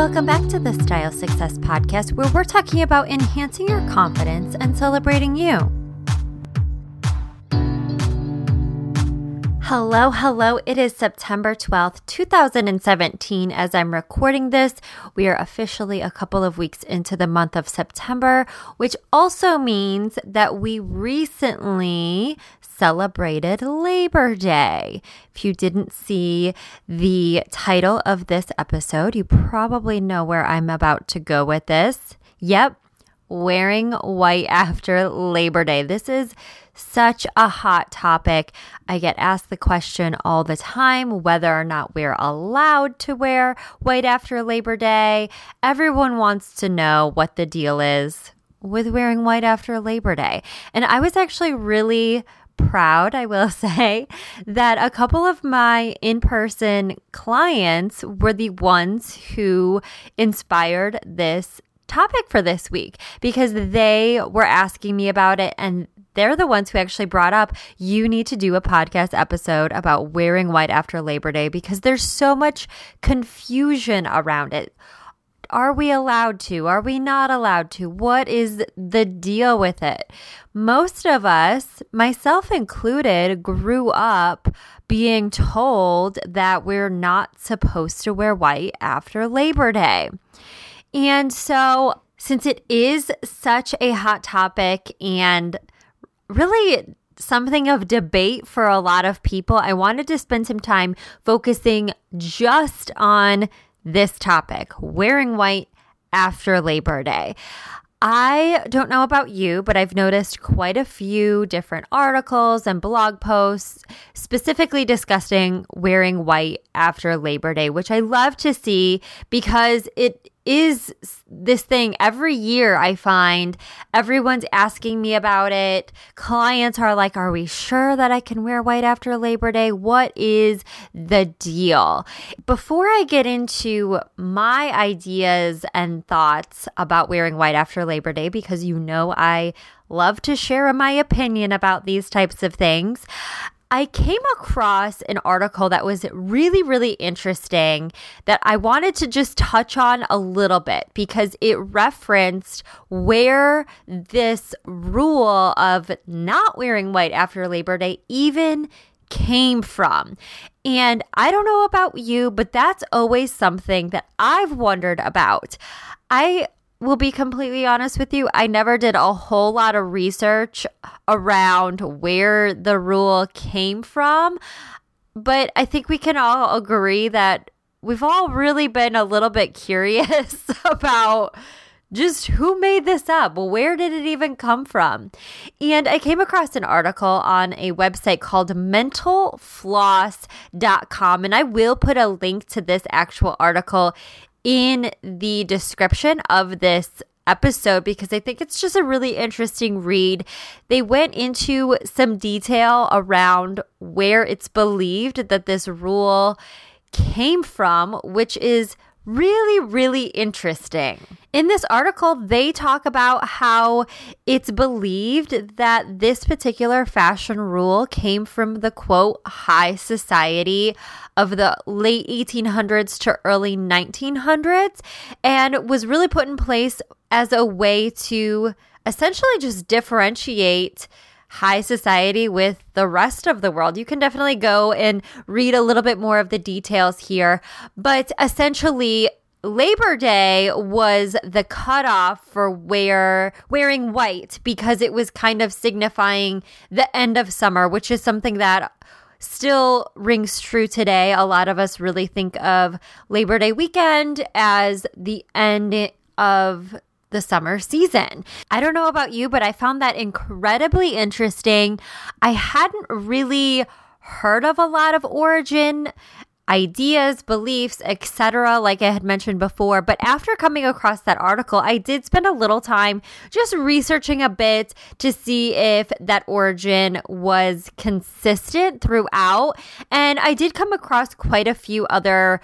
Welcome back to the Style Success Podcast, where we're talking about enhancing your confidence and celebrating you. Hello, hello. It is September 12th, 2017. As I'm recording this, we are officially a couple of weeks into the month of September, which also means that we recently celebrated Labor Day. If you didn't see the title of this episode, you probably know where I'm about to go with this. Yep, wearing white after Labor Day. This is such a hot topic. I get asked the question all the time whether or not we're allowed to wear white after Labor Day. Everyone wants to know what the deal is with wearing white after Labor Day. And I was actually really proud, I will say, that a couple of my in person clients were the ones who inspired this topic for this week because they were asking me about it and they're the ones who actually brought up you need to do a podcast episode about wearing white after Labor Day because there's so much confusion around it. Are we allowed to? Are we not allowed to? What is the deal with it? Most of us, myself included, grew up being told that we're not supposed to wear white after Labor Day. And so, since it is such a hot topic and really something of debate for a lot of people, I wanted to spend some time focusing just on this topic wearing white after Labor Day. I don't know about you, but I've noticed quite a few different articles and blog posts specifically discussing wearing white after Labor Day, which I love to see because it is this thing every year I find everyone's asking me about it. Clients are like, Are we sure that I can wear white after Labor Day? What is the deal? Before I get into my ideas and thoughts about wearing white after Labor Day, because you know I love to share my opinion about these types of things. I came across an article that was really, really interesting that I wanted to just touch on a little bit because it referenced where this rule of not wearing white after Labor Day even came from. And I don't know about you, but that's always something that I've wondered about. I will be completely honest with you, I never did a whole lot of research around where the rule came from. But I think we can all agree that we've all really been a little bit curious about just who made this up? Where did it even come from? And I came across an article on a website called mentalfloss.com, and I will put a link to this actual article in the description of this episode because I think it's just a really interesting read. They went into some detail around where it's believed that this rule came from, which is really, really interesting. In this article, they talk about how it's believed that this particular fashion rule came from the quote high society of the late 1800s to early 1900s and was really put in place as a way to essentially just differentiate high society with the rest of the world. You can definitely go and read a little bit more of the details here, but essentially Labor Day was the cutoff for wear wearing white because it was kind of signifying the end of summer, which is something that still rings true today. A lot of us really think of Labor Day weekend as the end of the summer season. I don't know about you, but I found that incredibly interesting. I hadn't really heard of a lot of origin ideas, beliefs, etc., like I had mentioned before. But after coming across that article, I did spend a little time just researching a bit to see if that origin was consistent throughout. And I did come across quite a few other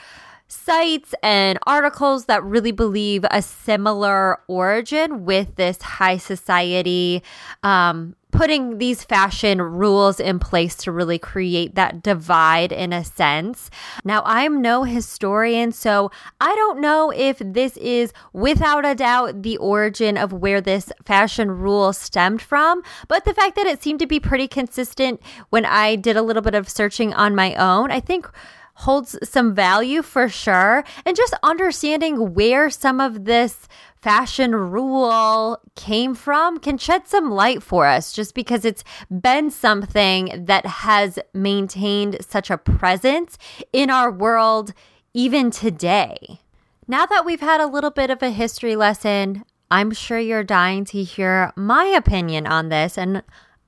sites and articles that really believe a similar origin with this high society um, putting these fashion rules in place to really create that divide in a sense. Now, I'm no historian, so I don't know if this is without a doubt the origin of where this fashion rule stemmed from, but the fact that it seemed to be pretty consistent when I did a little bit of searching on my own, I think holds some value for sure. And just understanding where some of this fashion rule came from can shed some light for us just because it's been something that has maintained such a presence in our world even today. Now that we've had a little bit of a history lesson, I'm sure you're dying to hear my opinion on this. And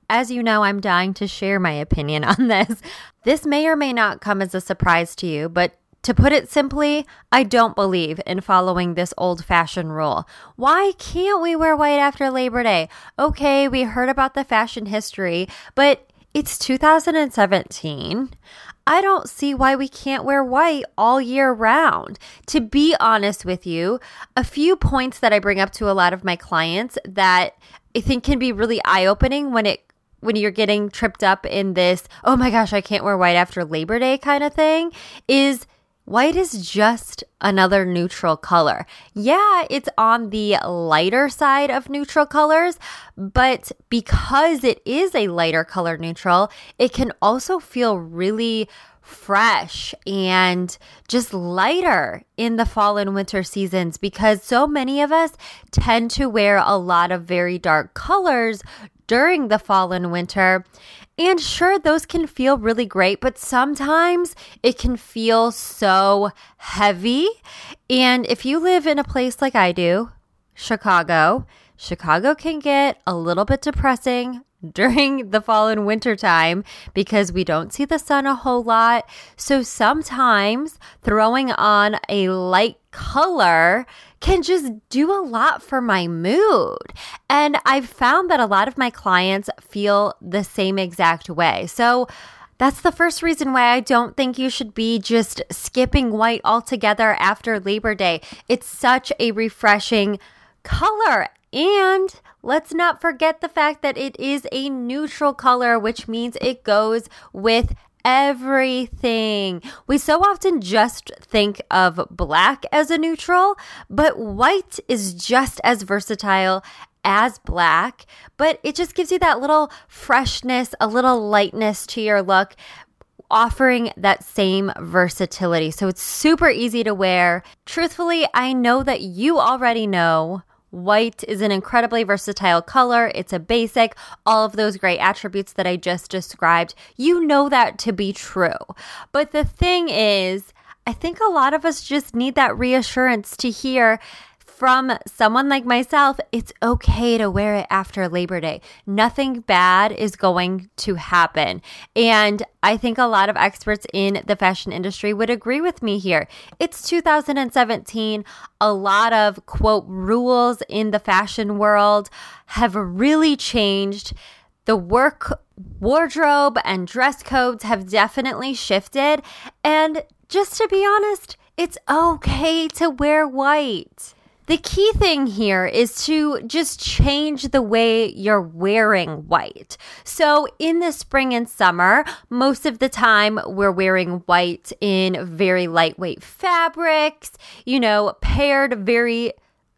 as you know, I'm dying to share my opinion on this. This may or may not come as a surprise to you, but to put it simply, I don't believe in following this old fashioned rule. Why can't we wear white after Labor Day? Okay, we heard about the fashion history, but it's 2017. I don't see why we can't wear white all year round. To be honest with you, a few points that I bring up to a lot of my clients that I think can be really eye opening when it when you're getting tripped up in this, oh my gosh, I can't wear white after Labor Day kind of thing, is white is just another neutral color. Yeah, it's on the lighter side of neutral colors, but because it is a lighter color neutral, it can also feel really fresh and just lighter in the fall and winter seasons because so many of us tend to wear a lot of very dark colors during the fall and winter. And sure, those can feel really great, but sometimes it can feel so heavy. And if you live in a place like I do, Chicago, Chicago can get a little bit depressing during the fall and winter time because we don't see the sun a whole lot. So sometimes throwing on a light color can just do a lot for my mood. And I've found that a lot of my clients feel the same exact way. So that's the first reason why I don't think you should be just skipping white altogether after Labor Day. It's such a refreshing color. And let's not forget the fact that it is a neutral color, which means it goes with everything. We so often just think of black as a neutral, but white is just as versatile as black, but it just gives you that little freshness, a little lightness to your look. Offering that same versatility. So it's super easy to wear. Truthfully, I know that you already know White is an incredibly versatile color. It's a basic, all of those great attributes that I just described. You know that to be true. But the thing is, I think a lot of us just need that reassurance to hear from someone like myself, it's okay to wear it after Labor Day. Nothing bad is going to happen. And I think a lot of experts in the fashion industry would agree with me here. It's 2017. A lot of quote rules in the fashion world have really changed. The work wardrobe and dress codes have definitely shifted. And just to be honest, it's okay to wear white. The key thing here is to just change the way you're wearing white. So, in the spring and summer, most of the time we're wearing white in very lightweight fabrics, you know, paired very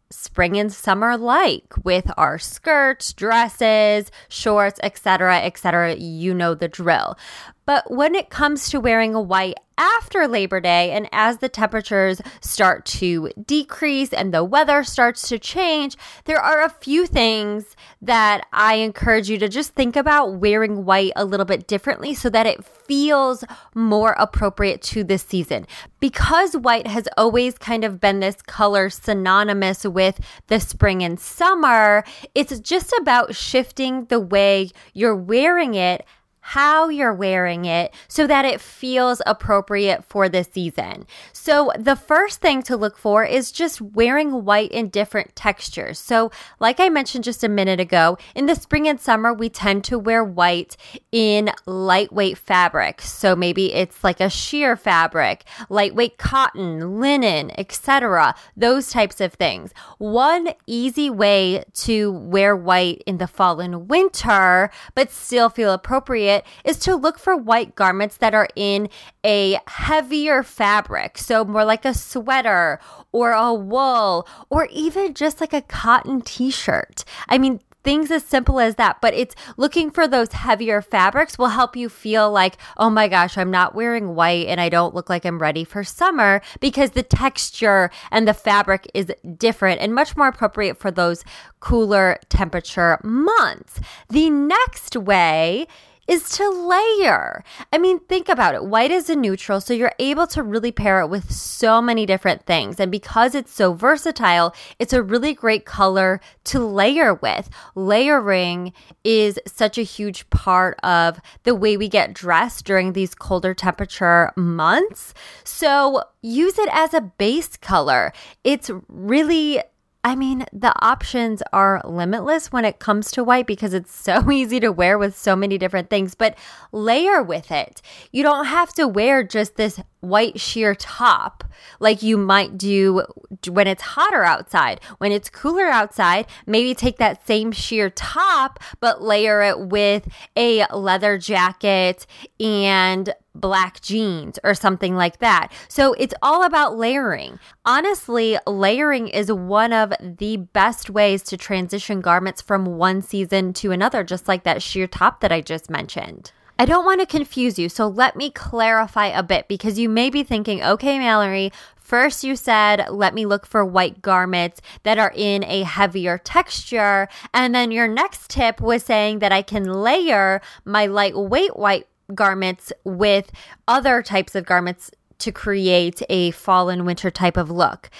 spring and summer like with our skirts, dresses, shorts, etc., etc. You know the drill. But when it comes to wearing a white after Labor Day and as the temperatures start to decrease and the weather starts to change, there are a few things that I encourage you to just think about wearing white a little bit differently so that it feels more appropriate to this season. Because white has always kind of been this color synonymous with the spring and summer, it's just about shifting the way you're wearing it how you're wearing it so that it feels appropriate for the season. So, the first thing to look for is just wearing white in different textures. So, like I mentioned just a minute ago, in the spring and summer, we tend to wear white in lightweight fabric. So, maybe it's like a sheer fabric, lightweight cotton, linen, etc. Those types of things. One easy way to wear white in the fall and winter, but still feel appropriate is to look for white garments that are in a heavier fabric. So, more like a sweater or a wool or even just like a cotton t shirt. I mean, things as simple as that. But it's looking for those heavier fabrics will help you feel like, oh my gosh, I'm not wearing white and I don't look like I'm ready for summer because the texture and the fabric is different and much more appropriate for those cooler temperature months. The next way is to layer. I mean, think about it. White is a neutral, so you're able to really pair it with so many different things. And because it's so versatile, it's a really great color to layer with. Layering is such a huge part of the way we get dressed during these colder temperature months. So use it as a base color. It's really I mean, the options are limitless when it comes to white because it's so easy to wear with so many different things, but layer with it. You don't have to wear just this white sheer top like you might do when it's hotter outside. When it's cooler outside, maybe take that same sheer top, but layer it with a leather jacket and black jeans or something like that. So it's all about layering. Honestly, layering is one of the best ways to transition garments from one season to another, just like that sheer top that I just mentioned. I don't want to confuse you, so let me clarify a bit because you may be thinking, okay, Mallory, First, you said, let me look for white garments that are in a heavier texture. And then your next tip was saying that I can layer my lightweight white garments with other types of garments to create a fall and winter type of look.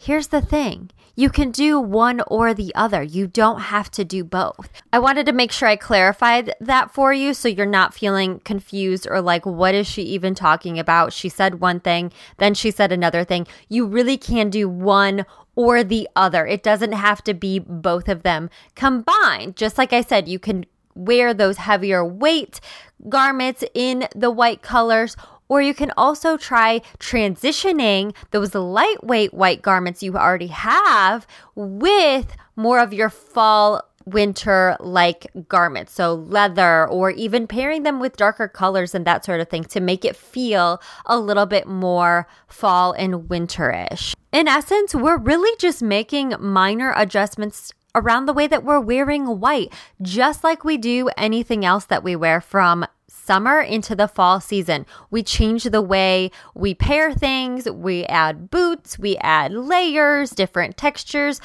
Here's the thing you can do one or the other. You don't have to do both. I wanted to make sure I clarified that for you so you're not feeling confused or like, what is she even talking about? She said one thing, then she said another thing. You really can do one or the other. It doesn't have to be both of them combined. Just like I said, you can wear those heavier weight garments in the white colors or you can also try transitioning those lightweight white garments you already have with more of your fall winter like garments. So, leather, or even pairing them with darker colors and that sort of thing to make it feel a little bit more fall and winterish. In essence, we're really just making minor adjustments around the way that we're wearing white, just like we do anything else that we wear from summer into the fall season. We change the way we pair things, we add boots, we add layers, different textures,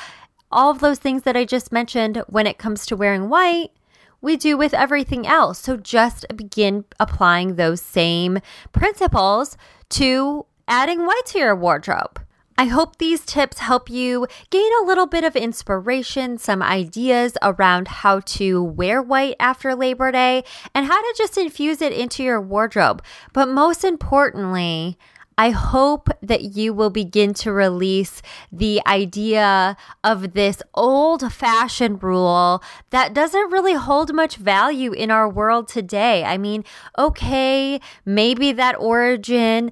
all of those things that I just mentioned when it comes to wearing white. We do with everything else. So just begin applying those same principles to adding white to your wardrobe. I hope these tips help you gain a little bit of inspiration, some ideas around how to wear white after Labor Day, and how to just infuse it into your wardrobe. But most importantly, I hope that you will begin to release the idea of this old fashioned rule that doesn't really hold much value in our world today. I mean, okay, maybe that origin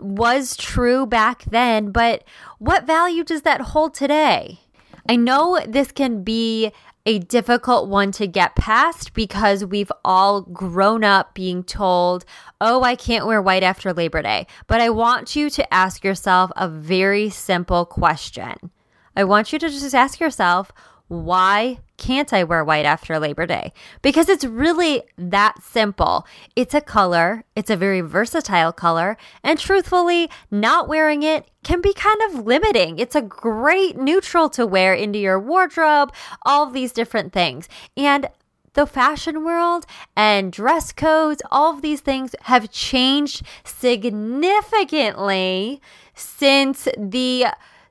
was true back then, but what value does that hold today? I know this can be a difficult one to get past because we've all grown up being told, oh, I can't wear white after Labor Day. But I want you to ask yourself a very simple question. I want you to just ask yourself, why can't I wear white after Labor Day? Because it's really that simple. It's a color, it's a very versatile color, and truthfully, not wearing it can be kind of limiting. It's a great neutral to wear into your wardrobe, all these different things. And the fashion world and dress codes, all of these things have changed significantly since the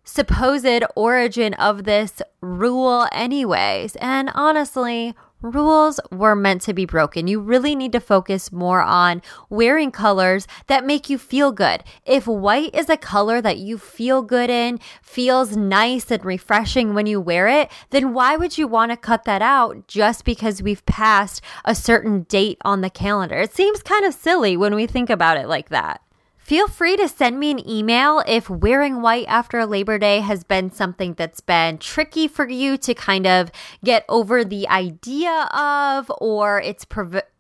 supposed origin of this rule, anyways. And honestly, rules were meant to be broken. You really need to focus more on wearing colors that make you feel good. If white is a color that you feel good in, feels nice and refreshing when you wear it, then why would you want to cut that out just because we've passed a certain date on the calendar? It seems kind of silly when we think about it like that. Feel free to send me an email if wearing white after Labor Day has been something that's been tricky for you to kind of get over the idea of, or it's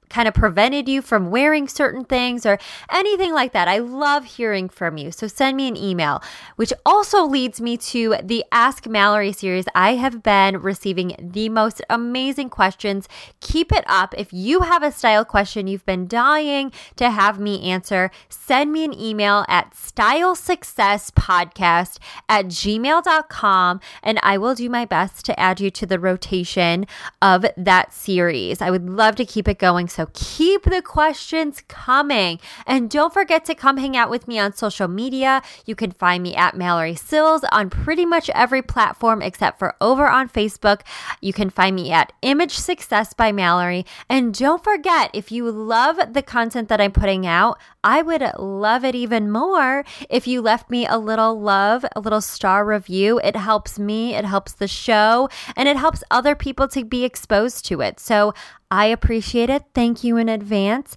kind of prevented you from wearing certain things or anything like that. I love hearing from you. So send me an email, which also leads me to the Ask Mallory series. I have been receiving the most amazing questions. Keep it up. If you have a style question you've been dying to have me answer, send me an email at stylesuccesspodcast at gmail.com and I will do my best to add you to the rotation of that series. I would love to keep it going. So keep the questions coming. And don't forget to come hang out with me on social media. You can find me at Mallory Sills on pretty much every platform except for over on Facebook. You can find me at Image Success by Mallory. And don't forget, if you love the content that I'm putting out, I would love it even more if you left me a little love, a little star review. It helps me, it helps the show, and it helps other people to be exposed to it. So I appreciate it. Thank you in advance.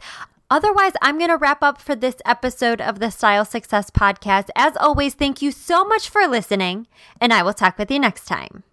Otherwise, I'm going to wrap up for this episode of the Style Success Podcast. As always, thank you so much for listening, and I will talk with you next time.